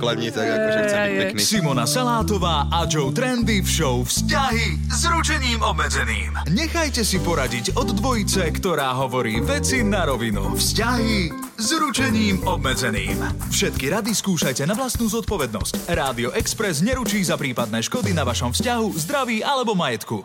pokladni, tak akože chcem byť pekný. Simona Salátová a Joe Trendy v show Vzťahy s ručením obmedzeným. Nechajte si poradiť od dvojice, ktorá hovorí veci na rovinu. Vzťahy s ručením obmedzeným. Všetky rady skúšajte na vlastnú zodpovednosť. Rádio Express neručí za prípadné škody na vašom vzťahu, zdraví alebo majetku.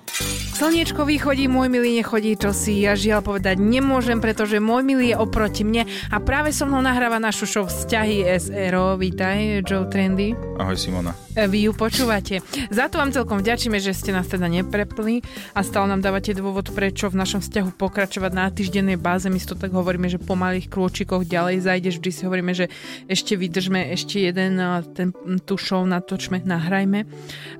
Slniečko východí, môj milý nechodí, čo si ja žiaľ povedať nemôžem, pretože môj milý je oproti mne a práve so mnou nahráva našu show Vzťahy SRO. Vítaj, Joe Trendy. Ahoj Simona. Vy ju počúvate. Za to vám celkom vďačíme, že ste nás teda neprepli a stále nám dávate dôvod, prečo v našom vzťahu pokračovať na týždennej báze. My si to tak hovoríme, že po malých krôčikoch ďalej zajdeš. Vždy si hovoríme, že ešte vydržme, ešte jeden ten, tú show natočme, nahrajme.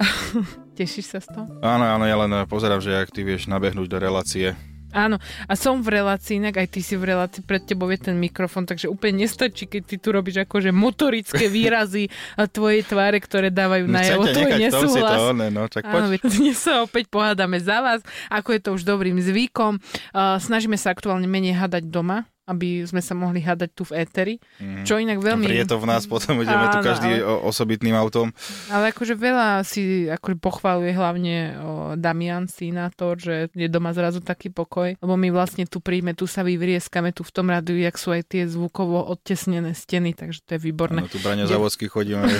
Tešíš sa z toho? Áno, áno, ja len pozerám, že ak ty vieš nabehnúť do relácie. Áno, a som v relácii, inak aj ty si v relácii, pred tebou je ten mikrofón, takže úplne nestačí, keď ty tu robíš akože motorické výrazy a tvoje tváre, ktoré dávajú na jeho Chcete tvoj si to nesúhlas. oné, no, čak Áno, dnes sa opäť pohádame za vás, ako je to už dobrým zvykom. Uh, snažíme sa aktuálne menej hádať doma, aby sme sa mohli hádať tu v éteri, Mhm. čo inak veľmi... Vrie to v nás, potom ideme tu každý ale- osobitným autom. Ale akože veľa si akože pochváluje hlavne o, Damian, synátor, že je doma zrazu taký pokoj, lebo my vlastne tu príjme, tu sa vyvrieskame, tu v tom rádiu, jak sú aj tie zvukovo odtesnené steny, takže to je výborné. No, tu Braňa Ide- Závodský chodíme, no,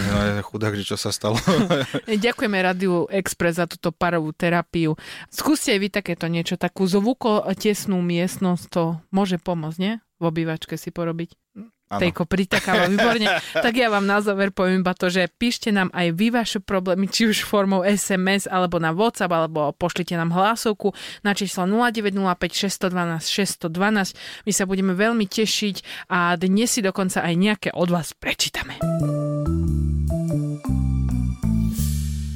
chudák, že čo sa stalo. Ďakujeme Radiu Express za túto parovú terapiu. Skúste aj vy takéto niečo, takú zvukotesnú miestnosť, to môže pomôcť, nie? V obývačke si porobiť. Áno. Tejko pritakáva, výborne. tak ja vám na záver poviem iba to, že píšte nám aj vy vaše problémy, či už formou SMS, alebo na WhatsApp, alebo pošlite nám hlasovku na číslo 0905 612 612. My sa budeme veľmi tešiť a dnes si dokonca aj nejaké od vás prečítame.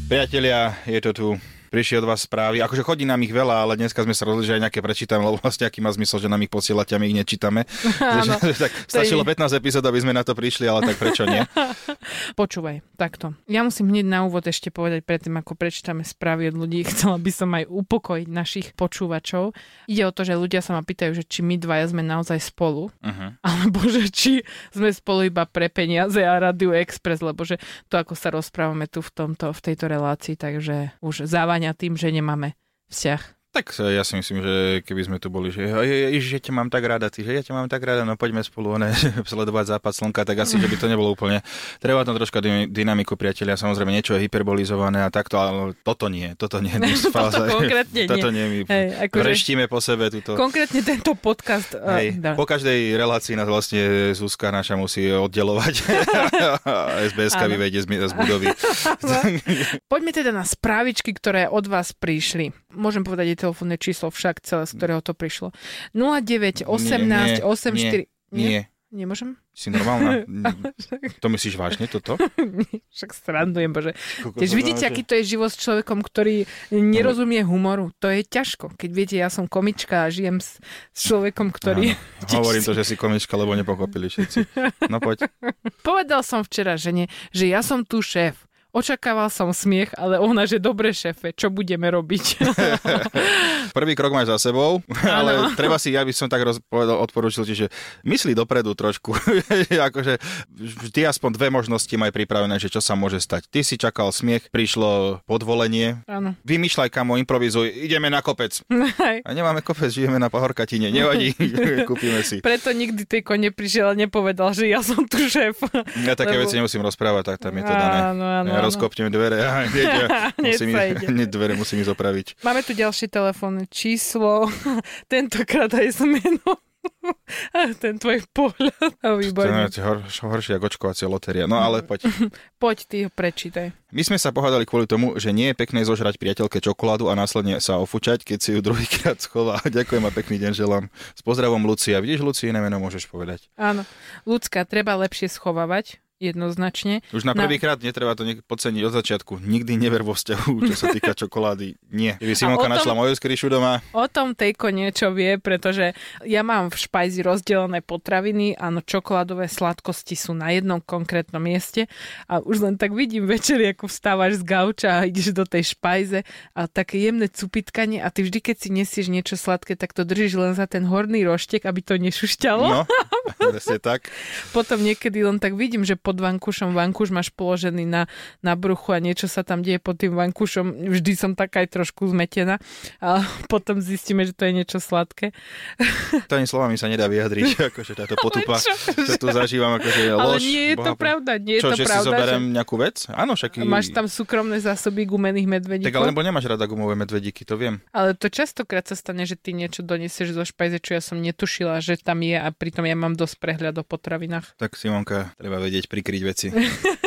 Priatelia, je to tu. Prišli od vás správy. Akože chodí nám ich veľa, ale dneska sme sa rozhodli, že aj nejaké prečítame, lebo vlastne aký má zmysel, že nám ich posielate a my ich nečítame. Áno. Tak stačilo 15 epizód, aby sme na to prišli, ale tak prečo nie? Počúvaj, takto. Ja musím hneď na úvod ešte povedať predtým, ako prečítame správy od ľudí. Chcela by som aj upokojiť našich počúvačov. Ide o to, že ľudia sa ma pýtajú, že či my dvaja sme naozaj spolu, Uh-huh. alebo že či sme spolu iba pre peniaze a Radio Express, lebo že to, ako sa rozprávame tu v, tomto, v tejto relácii, takže už závaňa tým, že nemáme vzťah. Tak ja si myslím, že keby sme tu boli, že ježiš, že ťa mám tak rada, ty, že ja ťa mám tak rada, no poďme spolu ne, sledovať západ slnka, tak asi, že by to nebolo úplne. Treba tam troška dy- dynamiku, priatelia, samozrejme niečo je hyperbolizované a takto, ale toto nie, toto nie. Toto konkrétne nie. Toto nie, my Hej, akože- vreštíme po sebe túto. Konkrétne tento podcast... uh, Hej, dá. po každej relácii nás vlastne Zuzka naša musí oddelovať. SBS-ka Áno. vyvede z, z budovy. Poďme teda na správičky, ktoré od vás prišli. Môžem povedať aj telefónne číslo však, celé, z ktorého to prišlo. 09 18 Nie, nie, 84... Nie, Nemôžem? si normálna? To myslíš vážne toto? Však srandujem, bože. Tiež vidíte, aký to je život s človekom, ktorý nerozumie humoru. To je ťažko. Keď viete, ja som komička a žijem s, s človekom, ktorý... Áno, hovorím to, že si komička, lebo nepochopili všetci. No poď. Povedal som včera žene, že ja som tu šéf. Očakával som smiech, ale ona, že dobre šéfe, čo budeme robiť? Prvý krok máš za sebou, ale treba si, ja by som tak roz, povedal, odporúčil ti, že myslí dopredu trošku. akože vždy aspoň dve možnosti maj pripravené, že čo sa môže stať. Ty si čakal smiech, prišlo podvolenie, Áno. vymýšľaj kamo, improvizuj, ideme na kopec. Hej. A nemáme kopec, žijeme na pahorkatine, nevadí, kúpime si. Preto nikdy Tejko neprišiel a nepovedal, že ja som tu šéf. Ja také Lebo- veci nemusím rozprávať, tak tam je to dané. Áno, áno, ja áno. rozkopnem dvere a hneď, Hneď musím, hneď dvere musím ísť opraviť. Máme tu ďalšie telefónne číslo, tentokrát aj s menom. ten tvoj pohľad. A To je hor, horšie ako očkovacia lotéria. No ale poď. Poď, ty ho prečítaj. My sme sa pohádali kvôli tomu, že nie je pekné zožrať priateľke čokoládu a následne sa ofúčať, keď si ju druhýkrát schová. Ďakujem a pekný deň želám. S pozdravom Lucia. Vidíš, Lucie, iné meno môžeš povedať. Áno. Ľudská, treba lepšie schovávať, jednoznačne. Už na Na- prvýkrát netreba to ne- podceniť od začiatku. Nikdy never vo vzťahu, čo sa týka čokolády. Nie. Keby Simonka tom- našla moju skryšu doma, O tom Tejko niečo vie, pretože ja mám v špajzi rozdelené potraviny, áno, čokoládové sladkosti sú na jednom konkrétnom mieste a už len tak vidím večer, ako vstávaš z gauča a ideš do tej špajze a také jemné cupitkanie a ty vždy, keď si nesieš niečo sladké, tak to držíš len za ten horný roštek, aby to nešušťalo. no, presne tak. Potom niekedy len tak vidím, že pod vankúšom vankúš máš položený na, na bruchu a niečo sa tam deje pod tým vankúšom. Vždy som taká aj trošku zmetená. A potom zistíme, že to je niečo sladké. To ani slovami sa nedá vyjadriť, akože táto potupa, čo? čo tu zažívam, akože Ale lož. nie je to boha- pravda. Nie je Čo, to že si pravda, zoberiem nejakú vec? Áno, však... že máš tam súkromné zásoby gumených medvedíkov. Tak ale lebo nemáš rada gumové medvedíky, to viem. Ale to častokrát sa stane, že ty niečo donesieš zo špajze, čo ja som netušila, že tam je a pritom ja mám dosť prehľad o potravinách. Tak Simonka, treba vedieť prikryť veci.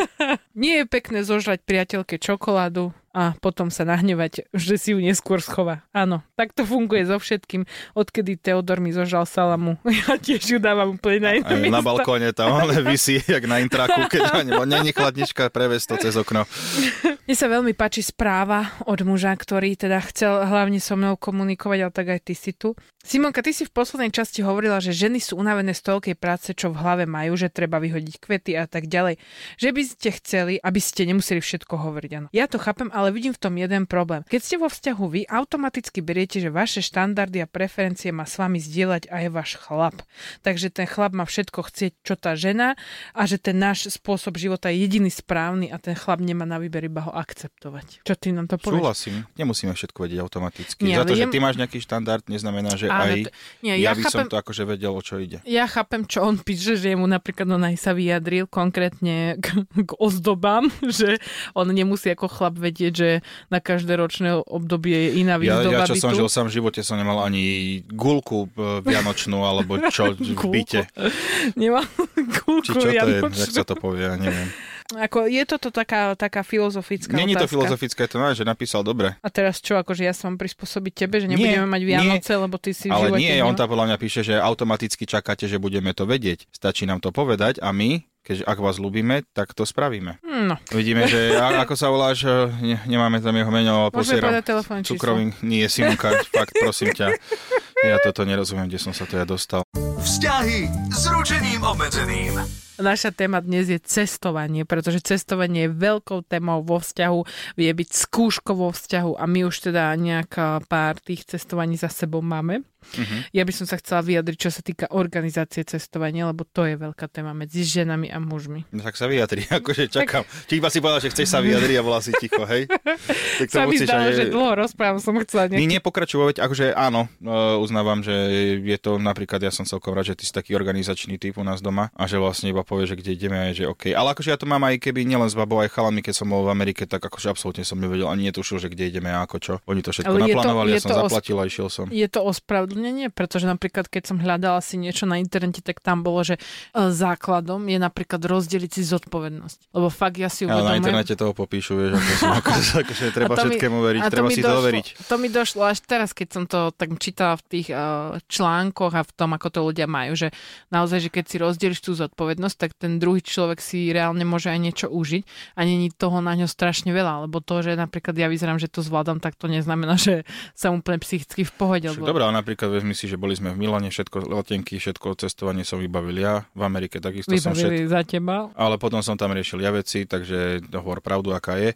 Nie je pekné zožrať priateľke čokoládu a potom sa nahnevať, že si ju neskôr schová. Áno, tak to funguje so všetkým. Odkedy Teodor mi zožal salamu, ja tiež ju dávam úplne na iné miesto. na balkóne tam ale vysí, jak na intraku, keď není chladnička, prevez to cez okno. Mne sa veľmi páči správa od muža, ktorý teda chcel hlavne so mnou komunikovať, ale tak aj ty si tu. Simonka, ty si v poslednej časti hovorila, že ženy sú unavené z toľkej práce, čo v hlave majú, že treba vyhodiť kvety a tak ďalej. Že by ste chceli, aby ste nemuseli všetko hovoriť. Áno. Ja to chápem, ale vidím v tom jeden problém. Keď ste vo vzťahu vy, automaticky beriete, že vaše štandardy a preferencie má s vami zdieľať aj váš chlap. Takže ten chlap má všetko chcieť, čo tá žena a že ten náš spôsob života je jediný správny a ten chlap nemá na výber iba ho akceptovať. Čo ty nám to povieš? Súhlasím, nemusíme všetko vedieť automaticky. Nie, Za to, ale že ty máš nejaký štandard, neznamená, že Áno, aj to- nie, ja, ja by chápem- som to akože vedel, o čo ide. Ja chápem, čo on píše, že mu napríklad on aj sa vyjadril konkrétne k, k ozdobám, že on nemusí ako chlap vedieť, že na každé ročné obdobie je iná Ja, výzdoba ja čo som bytu. žil sám v živote, som nemal ani gulku e, vianočnú, alebo čo v Gulku. byte. Nemá Či kúlku čo to je, jak sa to povie, ja neviem. Ako, je toto taká, taká filozofická Není to filozofické, to že napísal dobre. A teraz čo, akože ja sa mám prispôsobiť tebe, že nebudeme mať Vianoce, lebo ty si v Ale nie, nemal- on tam podľa mňa píše, že automaticky čakáte, že budeme to vedieť. Stačí nám to povedať a my, keď ak vás ľúbime, tak to spravíme. Hm, No, Vidíme, že a, ako sa voláš, e, ne, nemáme tam jeho meno, ale posieram cukrovým. Nie, Simonka, fakt, prosím ťa. Ja toto nerozumiem, kde som sa to ja dostal. Vzťahy s ručením obmedzeným. Naša téma dnes je cestovanie, pretože cestovanie je veľkou témou vo vzťahu, vie byť skúškou vo vzťahu a my už teda nejaká pár tých cestovaní za sebou máme. Mhm. Ja by som sa chcela vyjadriť, čo sa týka organizácie cestovania, lebo to je veľká téma medzi ženami a mužmi. No, tak sa vyjadri, akože čakám. Či iba si povedal, že chceš sa vyjadriť a bola si ticho, hej? Tak Sa mi zdalo, aj- že dlho rozprávam, som chcela nejaký... nie pokračovať, akože áno, e, uznávam, že je to napríklad, ja som celkom rád, že ty si taký organizačný typ u nás doma a že vlastne iba povie, že kde ideme a že OK. Ale akože ja to mám aj keby nielen s babou, aj chalami, keď som bol v Amerike, tak akože absolútne som nevedel ani netušil, že kde ideme a ako čo. Oni to všetko Ale to- naplánovali, je ja som to os- zaplatil a išiel som. Je to ospravedlnenie, pretože napríklad keď som hľadala si niečo na internete, tak tam bolo, že e, základom je napríklad rozdeliť si zodpovednosť. Lebo fakt ja si Ale na uvedomujem... internete toho popíšu, vieš, ako som, akože, akože treba to všetkému veriť, treba si to overiť. To mi došlo až teraz, keď som to tak čítala v tých uh, článkoch a v tom, ako to ľudia majú, že naozaj, že keď si rozdeliš tú zodpovednosť, tak ten druhý človek si reálne môže aj niečo užiť a není toho na ňo strašne veľa, lebo to, že napríklad ja vyzerám, že to zvládam, tak to neznamená, že som úplne psychicky v pohode. Však Lebo... Dobre, ale napríklad vezmi si, že boli sme v Milane, všetko letenky, všetko cestovanie som vybavil ja, v Amerike takisto som všetko Vybavili za teba. ale potom som tam riešil ja veci, takže hovor pravdu, aká je.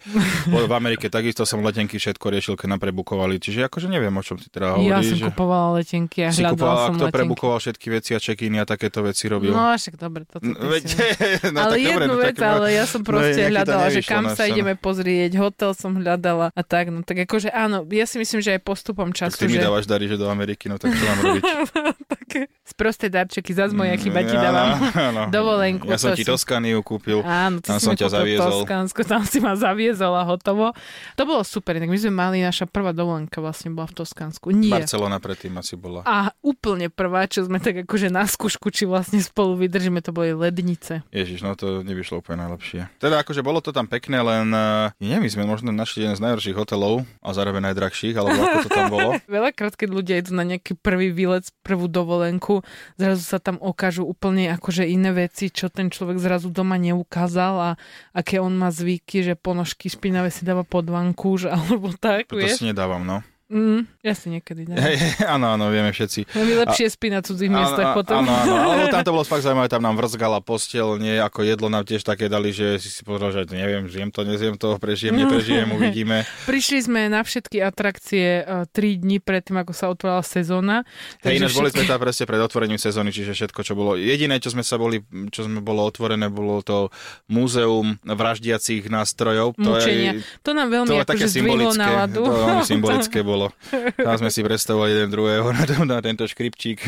V Amerike takisto som letenky všetko riešil, keď nám prebukovali, čiže akože neviem, o čom ty teda Ja hovoríš. som že kupovala letenky a si hľadala som letenky. prebukoval všetky veci a check-iny a takéto veci robil. No však dobre, N- Veď, no, ale tak dobre, jednu no, vec, tak, no, ale ja som no, proste to hľadala, že kam sa ideme pozrieť, hotel som hľadala a tak, no tak akože áno, ja si myslím, že aj postupom Tak času, ty mi že dávaš dary, že do Ameriky, no tak čo mám robiť? také sprosté darčeky, zase moja chyba ti Mm, dávam. Dovolenku, Ja som ti si- Toskaniu kúpil. Áno, ty Tam si som mi ťa zaviezol. Toskánsko, tam si ma zaviezol a hotovo. To bolo super, inak my sme mali, naša prvá dovolenka vlastne bola v Toskánsku. Nie. Barcelona predtým asi bola. A úplne prvá, čo sme tak akože na skúšku, či vlastne spolu vydržíme, to boli lednice. Ježiš, no to nevyšlo úplne najlepšie. Teda akože bolo to tam pekné, len uh, neviem, my sme možno našli jeden z najhorších hotelov a zároveň najdrahších, alebo ako to tam bolo. Veľakrát, keď ľudia idú na nejaký prvý výlet, prvú dovolenku, zrazu sa tam ukážu úplne akože iné veci, čo ten človek zrazu doma neukázal a aké on má zvyky, že ponožky špinavé si dáva pod vankúš alebo tak, To si nedávam, no. Mm, ja si niekedy dám. Hej, áno, áno, vieme všetci. Veľmi lepšie spí na cudzích miestach áno, potom. Áno, áno, ale tam to bolo fakt zaujímavé, tam nám vrzgala postel, nie ako jedlo nám tiež také dali, že si si povedal, že neviem, zjem to, nezjem to, prežijem, neprežijem, uvidíme. Prišli sme na všetky atrakcie 3 dní predtým, ako sa otvorila sezóna. Hej, ináč boli sme všetky- tam presne pred otvorením sezóny, čiže všetko, čo bolo. Jediné, čo sme sa boli, čo sme bolo otvorené, bolo to múzeum vraždiacich nástrojov. To Mučenia. je, To nám veľmi to také akože zdvihlo symbolické. náladu. To veľmi symbolické bolo. Tam sme si predstavovali jeden druhého na, na tento škripčík.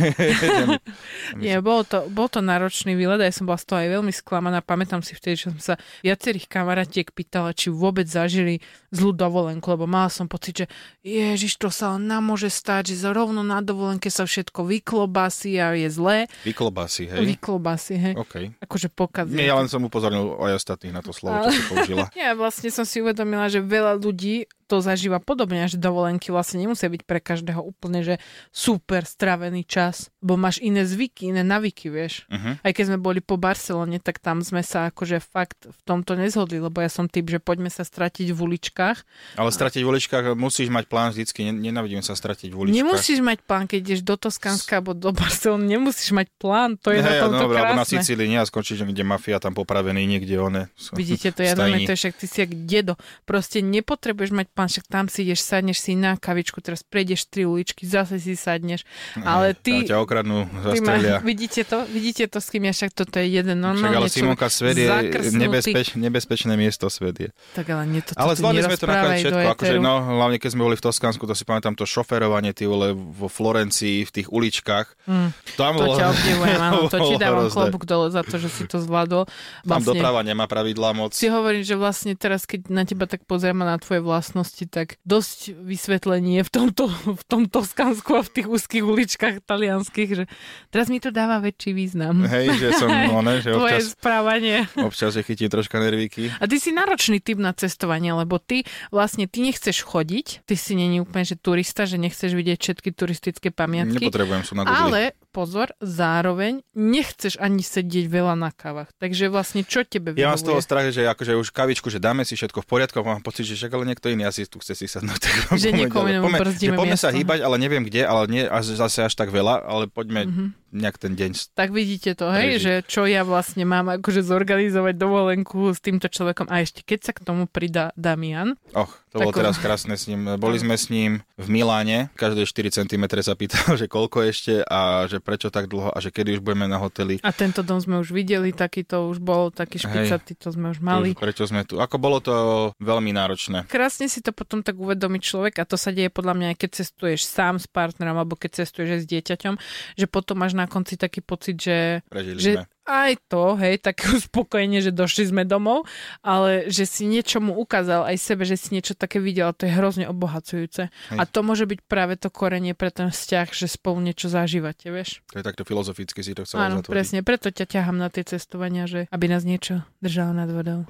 Nie, bolo to, bol to náročný výlet a ja som bola z toho aj veľmi sklamaná. Pamätám si vtedy, že som sa viacerých kamarátiek pýtala, či vôbec zažili zlú dovolenku, lebo mala som pocit, že ježiš, to sa nám môže stať, že rovno na dovolenke sa všetko vyklobasí a je zlé. Vyklobasy, hej? Vyklobasí, hej. OK. Akože pokazí. Nie, ja len som upozornil aj ostatných na to slovo, čo si použila. Ja vlastne som si uvedomila, že veľa ľudí to zažíva podobne, že dovolenky vlastne nemusia byť pre každého úplne, že super stravený čas, bo máš iné zvyky, iné navyky, vieš. Uh-huh. Aj keď sme boli po Barcelone, tak tam sme sa akože fakt v tomto nezhodli, lebo ja som typ, že poďme sa stratiť v uličkách. Ale stratiť v uličkách musíš mať plán vždycky, ne- nenavidím sa stratiť v uličkách. Nemusíš mať plán, keď ideš do Toskánska alebo do Barcelony, nemusíš mať plán, to je na Hej, tomto no, alebo na krásne. Sicílii nie a skončíš niekde mafia tam popravený, niekde one. Vidíte to, ja to je však ty si jak dedo. Proste nepotrebuješ mať plán, však tam si ideš, sadneš si na kavičku, teraz prejdeš tri uličky, zase si sadneš. Ale ty, Tam ťa okradnú, ty ma, zastrelia. vidíte to? Vidíte to, s kým ja však toto je jeden Však normálne ale Simonka, svet je nebezpeč, nebezpečné miesto, svet je. Tak ale nie, to, Ale zvládli sme to nakoniec všetko, akože no, hlavne keď sme boli v Toskánsku, to si pamätám to šoferovanie, ty vole, vo Florencii, v tých uličkách. Mm, Tam to bolo, ťa obdivujem, áno, to ti dávam klobúk dole za to, že si to zvládol. Tam doprava nemá pravidlá moc. si hovorím, že vlastne teraz, keď na teba tak pozriem a na tvoje vlastnosti, tak dosť vysvetlenie v tomto, v tom Toskánsku a v tých úzkých uličkách talianských, že teraz mi to dáva väčší význam. Hej, že som, no ne, že Tvoje občas, správanie. občas že chytím troška nervíky. A ty si náročný typ na cestovanie, lebo ty vlastne ty nechceš chodiť, ty si není úplne, že turista, že nechceš vidieť všetky turistické pamiatky. Nepotrebujem sú na Google. Ale pozor, zároveň nechceš ani sedieť veľa na kávach. Takže vlastne čo tebe Ja mám z toho vyhovuje? strach, že akože už kavičku, že dáme si všetko v poriadku mám pocit, že však ale niekto iný asi tu chce si sadnúť. Tak Že niekomu inému brzdíme poďme sa hýbať, ale neviem kde, ale nie až, zase až tak veľa, ale poďme Mhm. nejak ten deň. Tak vidíte to, hej, Prežiť. že čo ja vlastne mám akože zorganizovať dovolenku s týmto človekom a ešte keď sa k tomu pridá Damian, Och, to bolo teraz krásne s ním. Boli sme s ním v Miláne, každé 4 cm sa pýtal, že koľko ešte a že prečo tak dlho a že kedy už budeme na hoteli. a tento dom sme už videli, taký to už bol, taký špicatý, to sme už mali. Už Prečo sme tu? Ako bolo to veľmi náročné. Krásne si to potom tak uvedomí človek a to sa deje podľa mňa aj keď cestuješ sám s partnerom alebo keď cestuješ aj s dieťaťom, že potom máš na konci taký pocit, že, Prežili že sme. Aj to, hej, také uspokojenie, že došli sme domov, ale že si niečomu ukázal aj sebe, že si niečo také videl, to je hrozne obohacujúce. Hej. A to môže byť práve to korenie pre ten vzťah, že spolu niečo zažívate, vieš? To je takto filozoficky si to chcel Áno, zatvoriť. presne, preto ťa ťahám na tie cestovania, že aby nás niečo držalo nad vodou.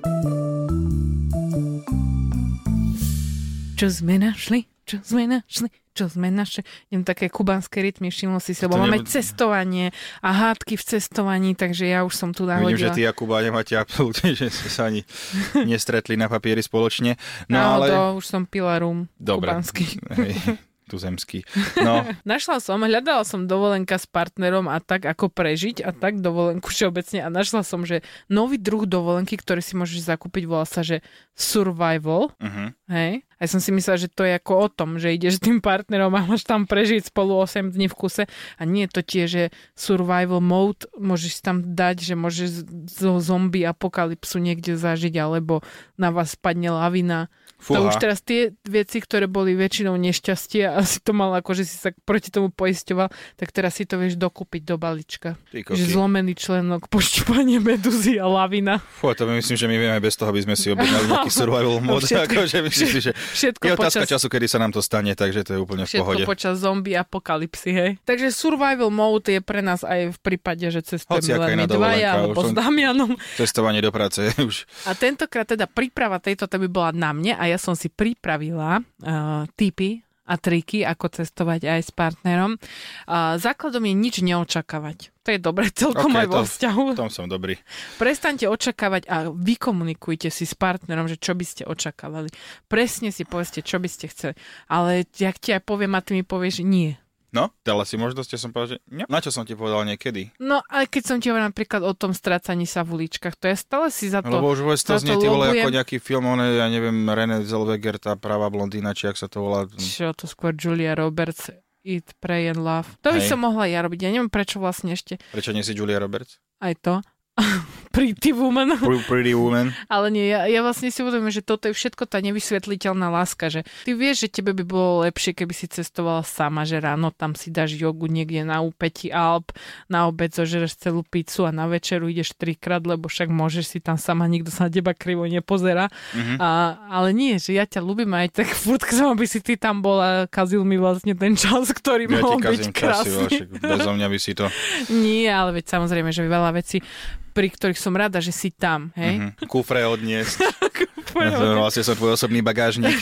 Čo sme našli? Čo sme našli? Čo sme našli? Idem také kubanské rytmy, všimol si si, lebo máme nebu- cestovanie a hádky v cestovaní, takže ja už som tu Vidím, že nahodila. ty, Jakuba, nemáte absolútne, že ste sa ani nestretli na papieri spoločne. No No, ale... to už som pila rum Dobre. kubanský. Hej. tuzemský. No, Našla som, hľadala som dovolenka s partnerom a tak ako prežiť a tak dovolenku všeobecne a našla som, že nový druh dovolenky, ktorý si môžeš zakúpiť, volá sa, že survival. uh-huh. Hej. A ja som si myslela, že to je ako o tom, že ideš s tým partnerom a máš tam prežiť spolu 8 dní v kuse. A nie je to tiež, že survival mode môžeš tam dať, že môžeš zo zombie apokalypsu niekde zažiť, alebo na vás spadne lavina. Fúha. To už teraz tie veci, ktoré boli väčšinou nešťastie a si to mal ako, že si sa proti tomu poisťoval, tak teraz si to vieš dokúpiť do balíčka. Že zlomený členok, pošťupanie meduzy a lavina. Fú, to my myslím, že my vieme bez toho, aby sme si objednali nejaký survival mod. Všetko- Akože myslím si, že Všetko je otázka počas... času, kedy sa nám to stane, takže to je úplne v pohode. Počas zombie apokalipsy, hej. Takže survival mode je pre nás aj v prípade, že cestujeme len my dvaja, alebo s Damianom. Cestovanie do práce už. A tentokrát teda príprava tejto témy bola na mne a ja som si pripravila uh, tipy a triky, ako cestovať aj s partnerom. Uh, základom je nič neočakávať. To je dobre celkom Ok, aj vo vzťahu. V tom som dobrý. Prestaňte očakávať a vykomunikujte si s partnerom, že čo by ste očakávali. Presne si povedzte, čo by ste chceli. Ale jak ti aj poviem a ty mi povieš, nie. No, dala si možnosť, ja som povedal, že nie. Na čo som ti povedal niekedy? No, ale keď som ti hovorila napríklad o tom strácaní sa v uličkách, to je stále si za to... Lebo už vôbec to znie ty vole ako nejaký film, one, ja neviem, René Zellweger, tá pravá blondína, či ak sa to volá. Čo to skôr Julia Roberts, Eat, Pray and Love. To by Hej. som mohla ja robiť. Ja neviem, prečo vlastne ešte Prečo nie si Julia Roberts? aj to. Pretty Woman. Pretty, Woman. Ale nie, ja, ja vlastne si uvedomujem, že toto je všetko tá nevysvetliteľná láska, že ty vieš, že tebe by bolo lepšie, keby si cestovala sama, že ráno tam si dáš jogu niekde na úpeti Alp, na obed zožereš celú pizzu a na večeru ideš trikrát, lebo však môžeš si tam sama, nikto sa na teba krivo nepozerá. Mhm. A, ale nie, že ja ťa ľúbim aj tak furt chcem, aby si ty tam bola, kazil mi vlastne ten čas, ktorý Ja mohol byť časy, krásny. však bezo mňa by si to... Nie, ale veď samozrejme, že veľa vecí, pri ktorých som rada, že si tam, hej? Mhm. Kufre odniesť. Mm-hmm. vlastne som tvoj osobný bagážnik.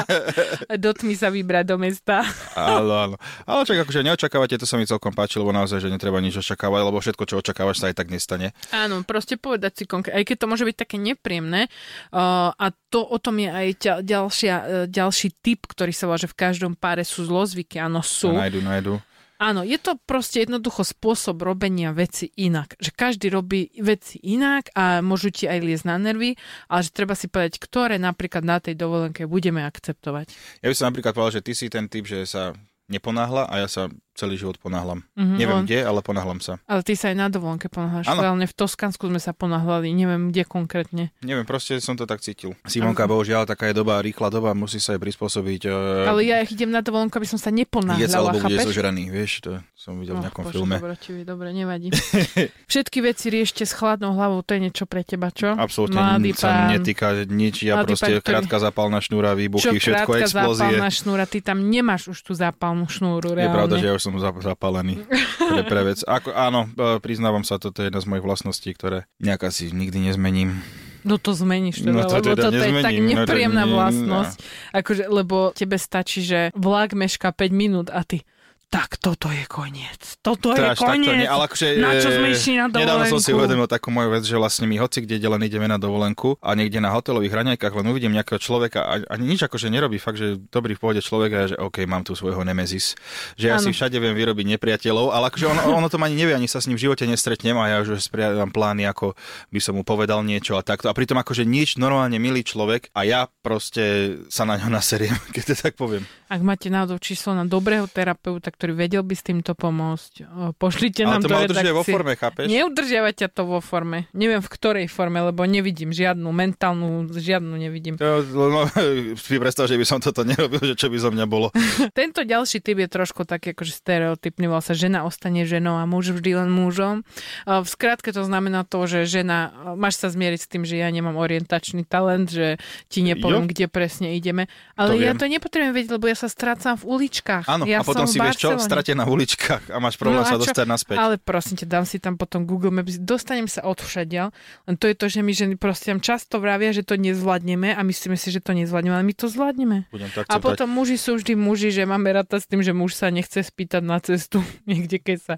Do tmy sa vybrať do mesta. áno, áno. Ale čak akože neočakávate, to sa mi celkom páči, lebo naozaj, že netreba nič očakávať, lebo všetko, čo očakávaš, sa aj tak nestane. Áno, proste povedať si konkrétne, aj keď to môže byť také nepríjemné. Uh, a to o tom je aj ďal, ďalšia, uh, ďalší typ, ktorý sa volá, že v každom páre sú zlozvyky. Áno, sú. Sa nájdu, nájdu. Áno, je to proste jednoducho spôsob robenia veci inak. Že každý robí veci inak a môžu ti aj liesť na nervy, ale že treba si povedať, ktoré napríklad na tej dovolenke budeme akceptovať. Ja by som napríklad povedal, že ty si ten typ, že sa neponáhla a ja sa celý život ponáhľam. Mhm, Neviem on- kde, ale ponáhľam sa. Ale ty sa aj na dovolenke ponáhľaš. Reálne v Toskansku sme sa ponáhľali, neviem kde konkrétne. Neviem, proste som to tak cítil. Simonka, bohužiaľ, taká je doba, rýchla doba, musí sa aj prispôsobiť. Uh, Ale ja idem na dovolenku, aby som sa Jedz neponáhľala, alebo bude chápeš? zožraný, vieš, to som videl v Oh, nejakom bože, filme. dobrotivý, dobre, nevadí. Všetky veci riešte s chladnou hlavou, to je niečo pre teba, čo? Absolútne Mladý sa pán. netýka nič, ja proste pán, ktorý- krátka zapálna šnúra, Čo výbuchy, všetko krátka explózie. zápalná šnúra, ty tam nemáš už tú zápalnú šnúru, Je reálne. pravda, že ja už som zap- zapálený pre, pre vec. Ako, áno, e, priznávam sa, toto je jedna z mojich vlastností, ktoré nejak asi nikdy nezmením. No to zmeníš teda, No to lebo teda toto je tak nezmením, no to nepríjemná vlastnosť. Akože, lebo tebe stačí, že vlak meška 5 minút a ty tak toto je koniec. Toto To je takto koniec. nie, ale akože, Na čo e, sme išli na Nedávno som si dovolenku? uvedomil takú moju vec, že vlastne my hoci kde len ideme na dovolenku a niekde na hotelových raňajkách len uvidím nejakého človeka a ani nič akože nerobí, fakt, že dobrý v pohode človek a že OK, mám tu svojho nemezis. Že ja si všade viem vyrobiť nepriateľov, ale akože ono, ono to ani nevie, ani sa s ním v živote nestretnem a ja už spriadam plány, ako by som mu povedal niečo a takto. A pritom akože nič normálne milý človek a ja proste sa na ňo naseriem, keď to tak poviem. Ak máte náhodou číslo na dobrého terapeuta, ktorý vedel by s týmto pomôcť, pošlite Ale nám to do ma udržuje vo redakcie. forme, chápeš? Neudržiava ťa to vo forme. Neviem v ktorej forme, lebo nevidím žiadnu mentálnu, žiadnu nevidím. To, no, si predstav, že by som toto nerobil, že čo by zo mňa bolo. Tento ďalší typ je trošku taký akože stereotypný, volá sa žena ostane ženou a muž vždy len mužom. V skratke to znamená to, že žena, máš sa zmieriť s tým, že ja nemám orientačný talent, že ti nepoviem, Jo. kde presne ideme. Ale To ja viem. to nepotrebujem vedieť, lebo ja sa strácam v uličkách. Áno, ja a potom som si vieš, čo? Stratená v uličkách a máš problém No a sa čo? dostať naspäť. Ale prosím ťa, dám si tam potom Google Maps, dostanem sa od všadiaľ, len to je to, že my ženy proste často vravia, že to nezvládneme a myslíme si, že to nezvládneme, ale my to zvládneme. Budem tak A potom muži sú vždy muži, že máme rata s tým, že muž sa nechce spýtať na cestu niekde, keď sa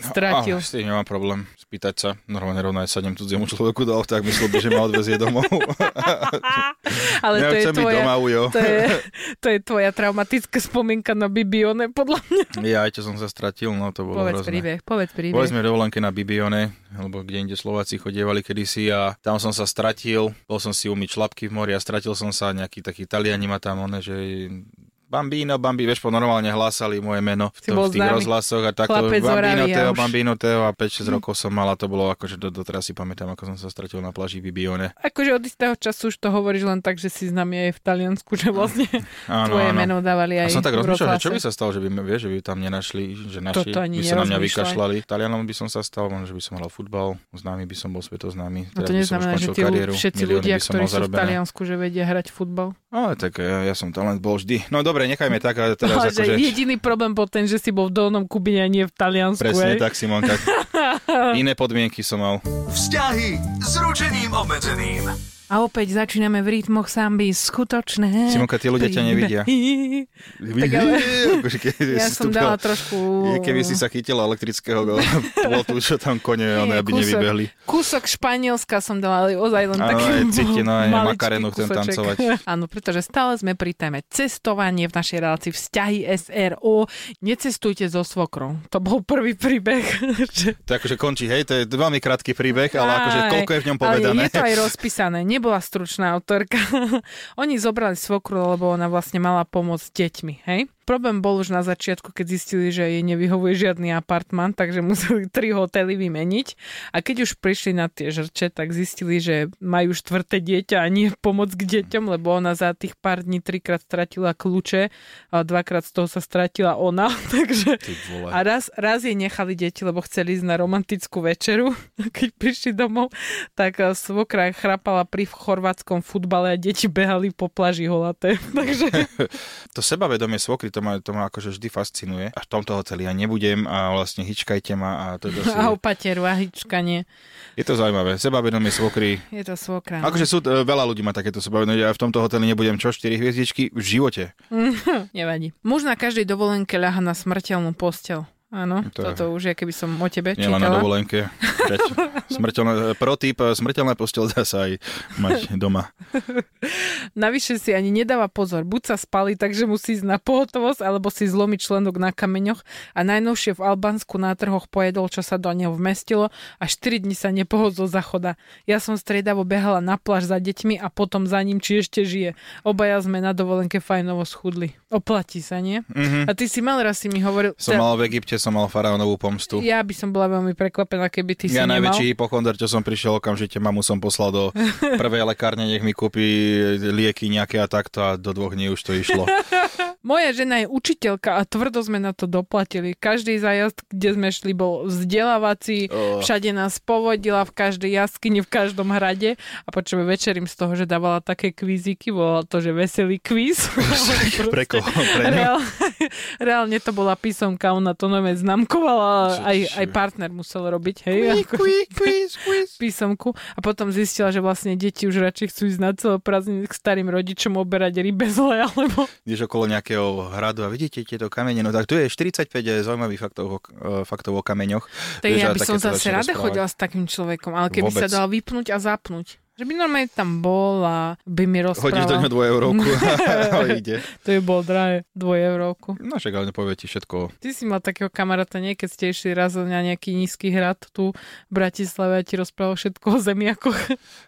stratil. Ah, s tým nemám problém spýtať sa. Normálne rovno aj sadnem cudziemu človeku do auta, ak myslel by, že ma odvezie domov. Ale to je, tvoja, doma, ujo. to, je, to je tvoja traumatická spomienka na Bibione, podľa mňa. Ja aj čo som sa stratil, no to bolo Povedz hrozné. príbeh, povedz príbeh. Boli sme dovolenke na Bibione, alebo kde inde Slováci chodievali kedysi a tam som sa stratil, bol som si umyť šlapky v mori a stratil som sa, nejaký taký Taliani ma tam, one, že Bambino, Bambi, vieš, po normálne hlásali moje meno v, to, v tých rozhlasoch a takto chlapec Bambino a Teo, už- Bambino Teo a 5-6 rokov som mal a to bolo akože do, doteraz si pamätám, ako som sa stratil na pláži Bibione. Akože od istého času už to hovoríš len tak, že si známy aj v Taliansku, že vlastne Áno, tvoje áno. meno dávali A aj som tak v rozmýšľal, že čo by sa stalo, že by, vieš, že by tam nenašli, že naši Toto by sa na mňa vykašľali. Talianom by som sa stal, možno, že by som hral futbal, známy by som bol svetoznámy. No to neznamená, že končil tí kariéru, všetci ľudia, ktorí sú v. Taliansku, že vedia hrať futbal. Ale tak ja, ja som talent bol vždy. No dobre, nechajme tak, ale teraz Ale že akože... jediný problém bol ten, že si bol v Dolnom Kubine a nie v Taliansku. Presne hej? tak, Simonka. Iné podmienky som mal. Vzťahy s ručením obmedzeným. A opäť začíname v rytmoch samby skutočné. Simonka, tí ľudia ťa nevidia. Tak ale- Akože Ja som dala trošku... Keby si sa chytila elektrického plotu, čo tam kone, one, aby kúsok, nevybehli. Kúsok Španielska som dala, ale ozaj len Áno, taký cíti, no, aj Makarenu chcem tancovať. Áno, pretože stále sme pri téme cestovanie v našej relácii vzťahy SRO. Necestujte so svokrou. To bol prvý príbeh. že- To akože končí, hej, to je veľmi krátky príbeh, ale akože koľko je v ňom povedané. je to aj rozpísané. Nebola stručná autorka. Oni zobrali svokru, lebo ona vlastne mala pomôcť deťmi, hej? Problém bol už na začiatku, keď zistili, že jej nevyhovuje žiadny apartman, takže museli tri hotely vymeniť. A keď už prišli na tie žrče, tak zistili, že majú štvrté dieťa a nie pomoc k deťom, lebo ona za tých pár dní trikrát stratila kľúče a dvakrát z toho sa stratila ona. Takže a raz, raz jej nechali deti, lebo chceli ísť na romantickú večeru. Keď prišli domov, tak eh, svokra chrapala pri chorvátskom futbale a deti behali po plaži holaté. Takže To sebavedomie svokry, to ma, to ma akože vždy fascinuje. A v tomto hoteli ja nebudem a vlastne hičkajte ma a to, si... a opateru a hičkanie. Je to zaujímavé. Sebavedomie svokry. Je to svokra. no. Akože sú, e, veľa ľudí má takéto sebavedomie. Ja v tomto hoteli nebudem čo, 4 hviezdičky v živote. Nevadí. Muž na každej dovolenke ľaha na smrteľnú postel. Áno, To je- toto už je, keby som o tebe Nielen na čítala. dovolenke. Smrteľné, pro typ, smrteľná postel dá sa aj mať doma. Navyše si ani nedáva pozor. Buď sa spali, takže musí ísť na pohotovosť, alebo si zlomiť členok na kameňoch a najnovšie v Albánsku na trhoch pojedol, čo sa do neho vmestilo a 4 dní sa nepohol zo zachoda. Ja som striedavo behala na pláž za deťmi a potom za ním, či ešte žije. Obaja sme na dovolenke fajnovo schudli. Oplatí sa, nie? Mhm. A ty si mal raz si mi hovoril... Som mal v Egypte, som mal faraónovú pomstu. Ja by som bola veľmi prekvapená, keby ty si Ja najväčší hypochonder, čo som prišiel okamžite, mamu som poslal do prvej lekárne, nech mi kúpi lieky nejaké a takto a do dvoch dní už to išlo. Moja žena je učiteľka a tvrdo sme na to doplatili. Každý zájazd, kde sme šli, bol vzdelávací, Oh. všade nás povodila, v každej jaskyni, v každom hrade a počujeme večerím z toho, že dávala také kvíziky, volala to, že veselý kvíz. Pre koho? Pre ňu? Reál, reálne to bola písomka, ona to nové znamkovala, Čo aj, aj partner musel robiť, hej, ako písomku a potom zistila, že vlastne deti už radšej chcú ísť na celé prázdniny k starým rodičom oberať rybe zle, alebo Ideš okolo nejakého hradu a vidíte tieto kamene, no tak tu je 45 zaujímavých faktov, o- e, faktov o kameňoch. Tak ja by som zase rada chodila s takým človekom, ale keby sa Vôbec. dal vypnúť a zapnúť. Že by normálne tam bol a by mi Hodíš do rozprával. ňoho 2 eurovku a ide. To je bol drahé, dvoj eurovku. No však ale nepovie ti všetko. Ty si mal takého kamaráta, nie? Keď ste išli raz na nejaký nízky hrad tu v Bratislave a ti rozprával všetko o zemiakoch.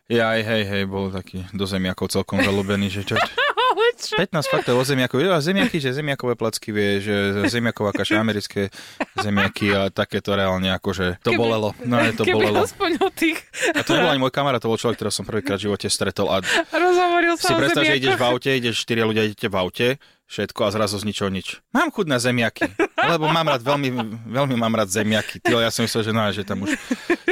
Ja aj hej, hej, bol taký do zemiakov celkom zalúbený, že čo, Ale čo? 15 faktov o zemiakoch. Ja, zemiaky, že zemiakové placky vie, že zemiaková kaša, americké zemiaky a takéto reálne akože to Keby- bolelo. No to Keby bolelo. aspoň o tých A to nebol ani môj kamarát, to bol človek, ktorého som prvýkrát v živote stretol a rozhovoril si predstav, že ideš v aute, ideš štyria ľudia, idete v aute, všetko a zrazu z ničoho nič. Mám chuť na zemiaky, lebo mám rád, veľmi, veľmi mám rád zemiaky. Ty, ja som myslel, že no, že tam už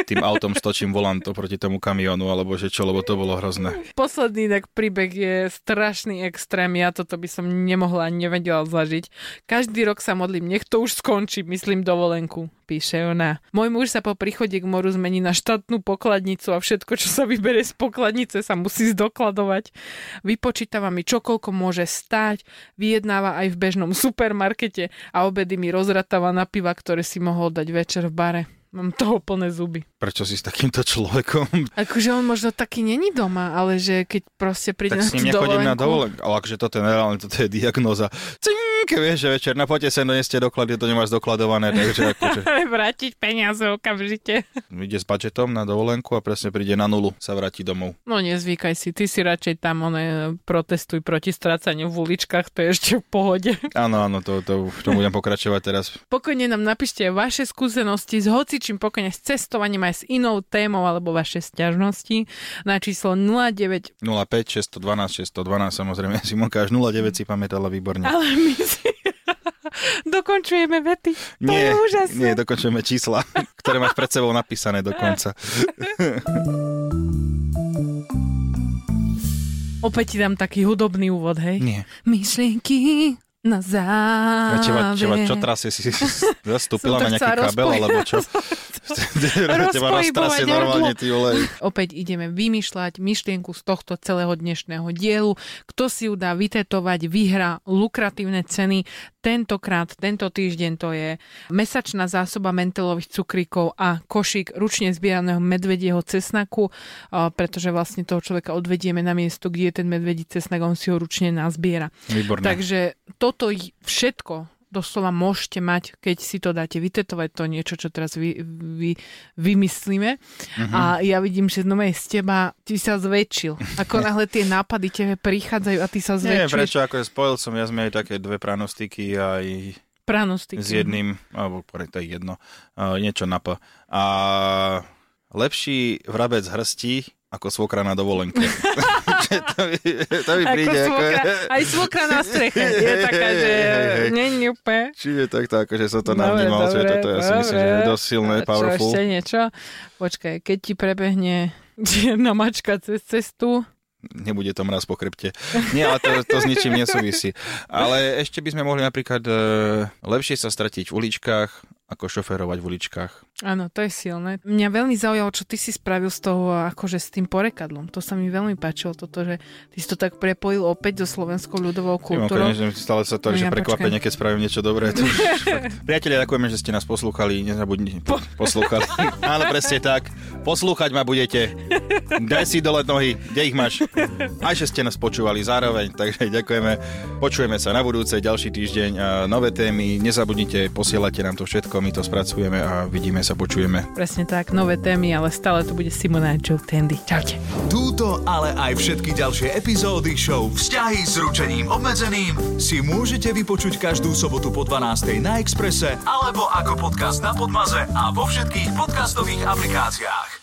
tým autom stočím volant oproti tomu kamionu, alebo že čo, lebo to bolo hrozné. Posledný inak príbeh je strašný extrém, ja toto by som nemohla ani nevedela zažiť. Každý rok sa modlím, nech to už skončí, myslím dovolenku píše ona. Môj muž sa po príchode k moru zmení na štátnu pokladnicu a všetko, čo sa vybere z pokladnice, sa musí zdokladovať. Vypočítava mi, čo koľko môže stáť, vyjednáva aj v bežnom supermarkete a obedy mi rozratáva na piva, ktoré si mohol dať večer v bare. Mám toho plné zuby. Prečo si s takýmto človekom? Akože on možno taký není doma, ale že keď proste príde tak na s ním nechodím na dovolenku... dovolenku. Ale akože toto je nereálne, toto je diagnóza. Cink, vieš, že večer na pote sem doneste doklady, to nemáš dokladované, takže akože Vrátiť peniaze okamžite. ide s budžetom na dovolenku a presne príde na nulu, sa vráti domov. No nezvykaj si, ty si radšej tam one, protestuj proti strácaniu v uličkách, to je ešte v pohode. Áno, áno, to, to, v tom budem pokračovať teraz. Pokojne nám napíšte vaše skúsenosti s hocičím pokojne s cestovaním aj s inou témou alebo vaše sťažnosti na číslo 09. 05, 612, 612, samozrejme, Simonka až 09 si pamätala výborne. Ale my si dokončujeme vety. To nie, je úžasné. nie, dokončujeme čísla, ktoré máš pred sebou napísané dokonca. Opäť ti dám taký hudobný úvod, hej? Nie. Myšlienky na záver. Ja teba, teba čo trasie si zastúpila na nejaký kabel, alebo čo? teba roztrasie Rozpojibovať normálne, ty olej. Opäť ideme vymýšľať myšlienku z tohto celého dnešného dielu. Kto si ju dá vytetovať, vyhrá lukratívne ceny. Tentokrát, tento týždeň to je mesačná zásoba mentelových cukríkov a košík ručne zbieraného medvedieho cesnaku, a pretože vlastne toho človeka odvedieme na miesto, kde je ten medvedí cesnak, on si ho ručne nazbiera. Výborné. Takže toto všetko doslova môžete mať, keď si to dáte vytetovať, to niečo, čo teraz vy, vy, vymyslíme. Mhm. A ja vidím, že no z teba, ty sa zväčšil. Ako náhle tie nápady tebe prichádzajú a ty sa Nie, zväčšuješ. prečo, ako spojil som ja sme aj také dve pranostiky aj Pranostiky. s jedným, alebo pre to je jedno, uh, niečo na P. A lepší vrabec hrstí ako svokra na dovolenke. to, mi, to mi Ako príde ako... svokra, aj svokra na streche je taká, že není úplne. Čiže takto, akože som to navnímal, že toto ja si myslím, že je dosť silné, A powerful. Čo ešte niečo? Počkaj, keď ti prebehne jedna mačka cez cestu, Nebude to mraz po chrbte. Nie, ale to, to s ničím nesúvisí. Ale ešte by sme mohli napríklad e, lepšie sa stratiť v uličkách, ako šoférovať v uličkách. Áno, to je silné. Mňa veľmi zaujalo, čo ty si spravil z toho, akože s tým porekadlom. To sa mi veľmi páčilo, toto, že ty si to tak prepojil opäť so slovenskou ľudovou kultúrou. konečne stále sa to, No že ja prekvapenie, keď spravím niečo dobré. To. Priatelia, ďakujeme, že ste nás poslúchali. Nezabudnite, po, poslúchali. Áno, presne tak. Poslúchať ma budete. Daj si dole nohy, kde ich máš. Aj že ste nás počúvali zároveň, takže ďakujeme. Počujeme sa na budúce, ďalší týždeň. Nové témy, nezabudnite, posielate nám to všetko, my to spracujeme a vidíme sa, počujeme. Presne tak, nové témy, ale stále to bude Simona a Joe Tandy. Čaute. Túto, ale aj všetky ďalšie epizódy show Vzťahy s ručením obmedzeným si môžete vypočuť každú sobotu po 12. na Exprese alebo ako podcast na Podmaze a vo všetkých podcastových aplikáciách.